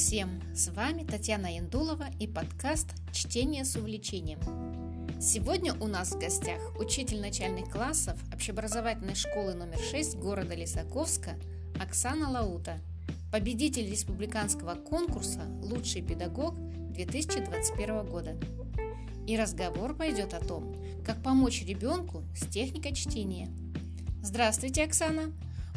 всем! С вами Татьяна Яндулова и подкаст «Чтение с увлечением». Сегодня у нас в гостях учитель начальных классов общеобразовательной школы номер 6 города Лисаковска Оксана Лаута, победитель республиканского конкурса «Лучший педагог» 2021 года. И разговор пойдет о том, как помочь ребенку с техникой чтения. Здравствуйте, Оксана!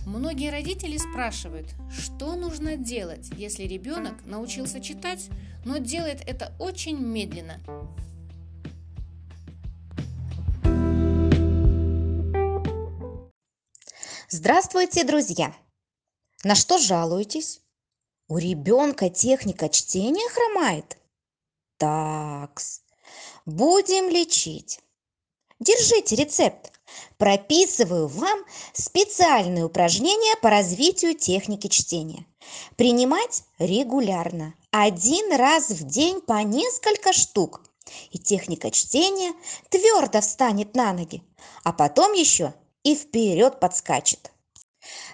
Многие родители спрашивают, что нужно делать, если ребенок научился читать, но делает это очень медленно. Здравствуйте, друзья! На что жалуетесь? У ребенка техника чтения хромает? Такс, будем лечить. Держите рецепт. Прописываю вам специальные упражнения по развитию техники чтения. Принимать регулярно, один раз в день по несколько штук. И техника чтения твердо встанет на ноги, а потом еще и вперед подскачет.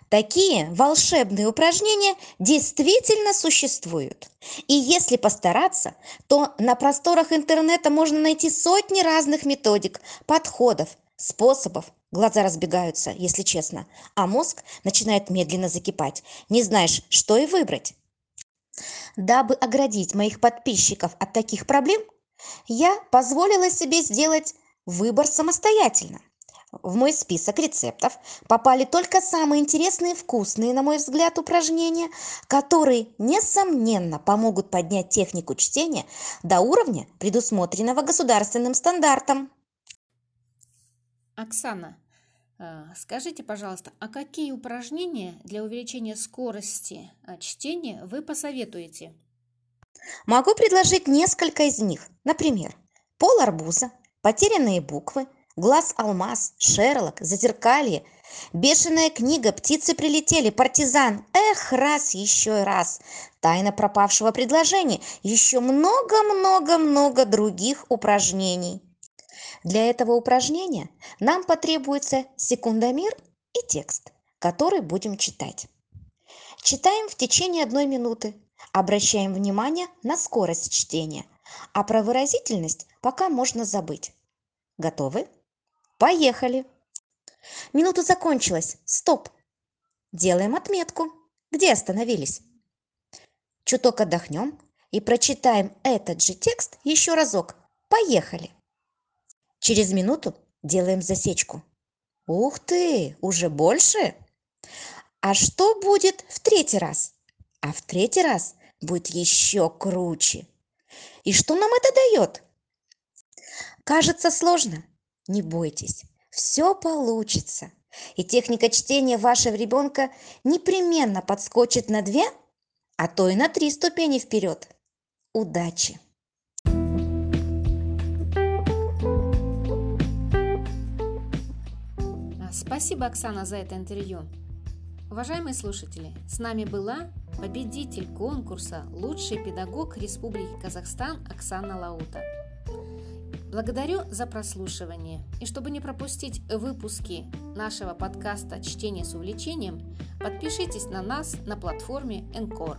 Такие волшебные упражнения действительно существуют. И если постараться, то на просторах интернета можно найти сотни разных методик, подходов, способов. Глаза разбегаются, если честно, а мозг начинает медленно закипать. Не знаешь, что и выбрать. Дабы оградить моих подписчиков от таких проблем, я позволила себе сделать выбор самостоятельно. В мой список рецептов попали только самые интересные вкусные, на мой взгляд, упражнения, которые, несомненно, помогут поднять технику чтения до уровня, предусмотренного государственным стандартом. Оксана, э, скажите, пожалуйста, а какие упражнения для увеличения скорости э, чтения вы посоветуете? Могу предложить несколько из них. Например, пол арбуза, потерянные буквы – Глаз алмаз, Шерлок, Зазеркалье, Бешеная книга, птицы прилетели, партизан. Эх, раз, еще раз. Тайна пропавшего предложения. Еще много-много-много других упражнений. Для этого упражнения нам потребуется секундомер и текст, который будем читать. Читаем в течение одной минуты. Обращаем внимание на скорость чтения, а про выразительность пока можно забыть. Готовы? Поехали! Минута закончилась. Стоп! Делаем отметку. Где остановились? Чуток отдохнем и прочитаем этот же текст еще разок. Поехали! Через минуту делаем засечку. Ух ты, уже больше? А что будет в третий раз? А в третий раз будет еще круче. И что нам это дает? Кажется сложно, не бойтесь, все получится. И техника чтения вашего ребенка непременно подскочит на две, а то и на три ступени вперед. Удачи! Спасибо, Оксана, за это интервью. Уважаемые слушатели, с нами была победитель конкурса «Лучший педагог Республики Казахстан» Оксана Лаута. Благодарю за прослушивание. И чтобы не пропустить выпуски нашего подкаста «Чтение с увлечением», подпишитесь на нас на платформе Encore.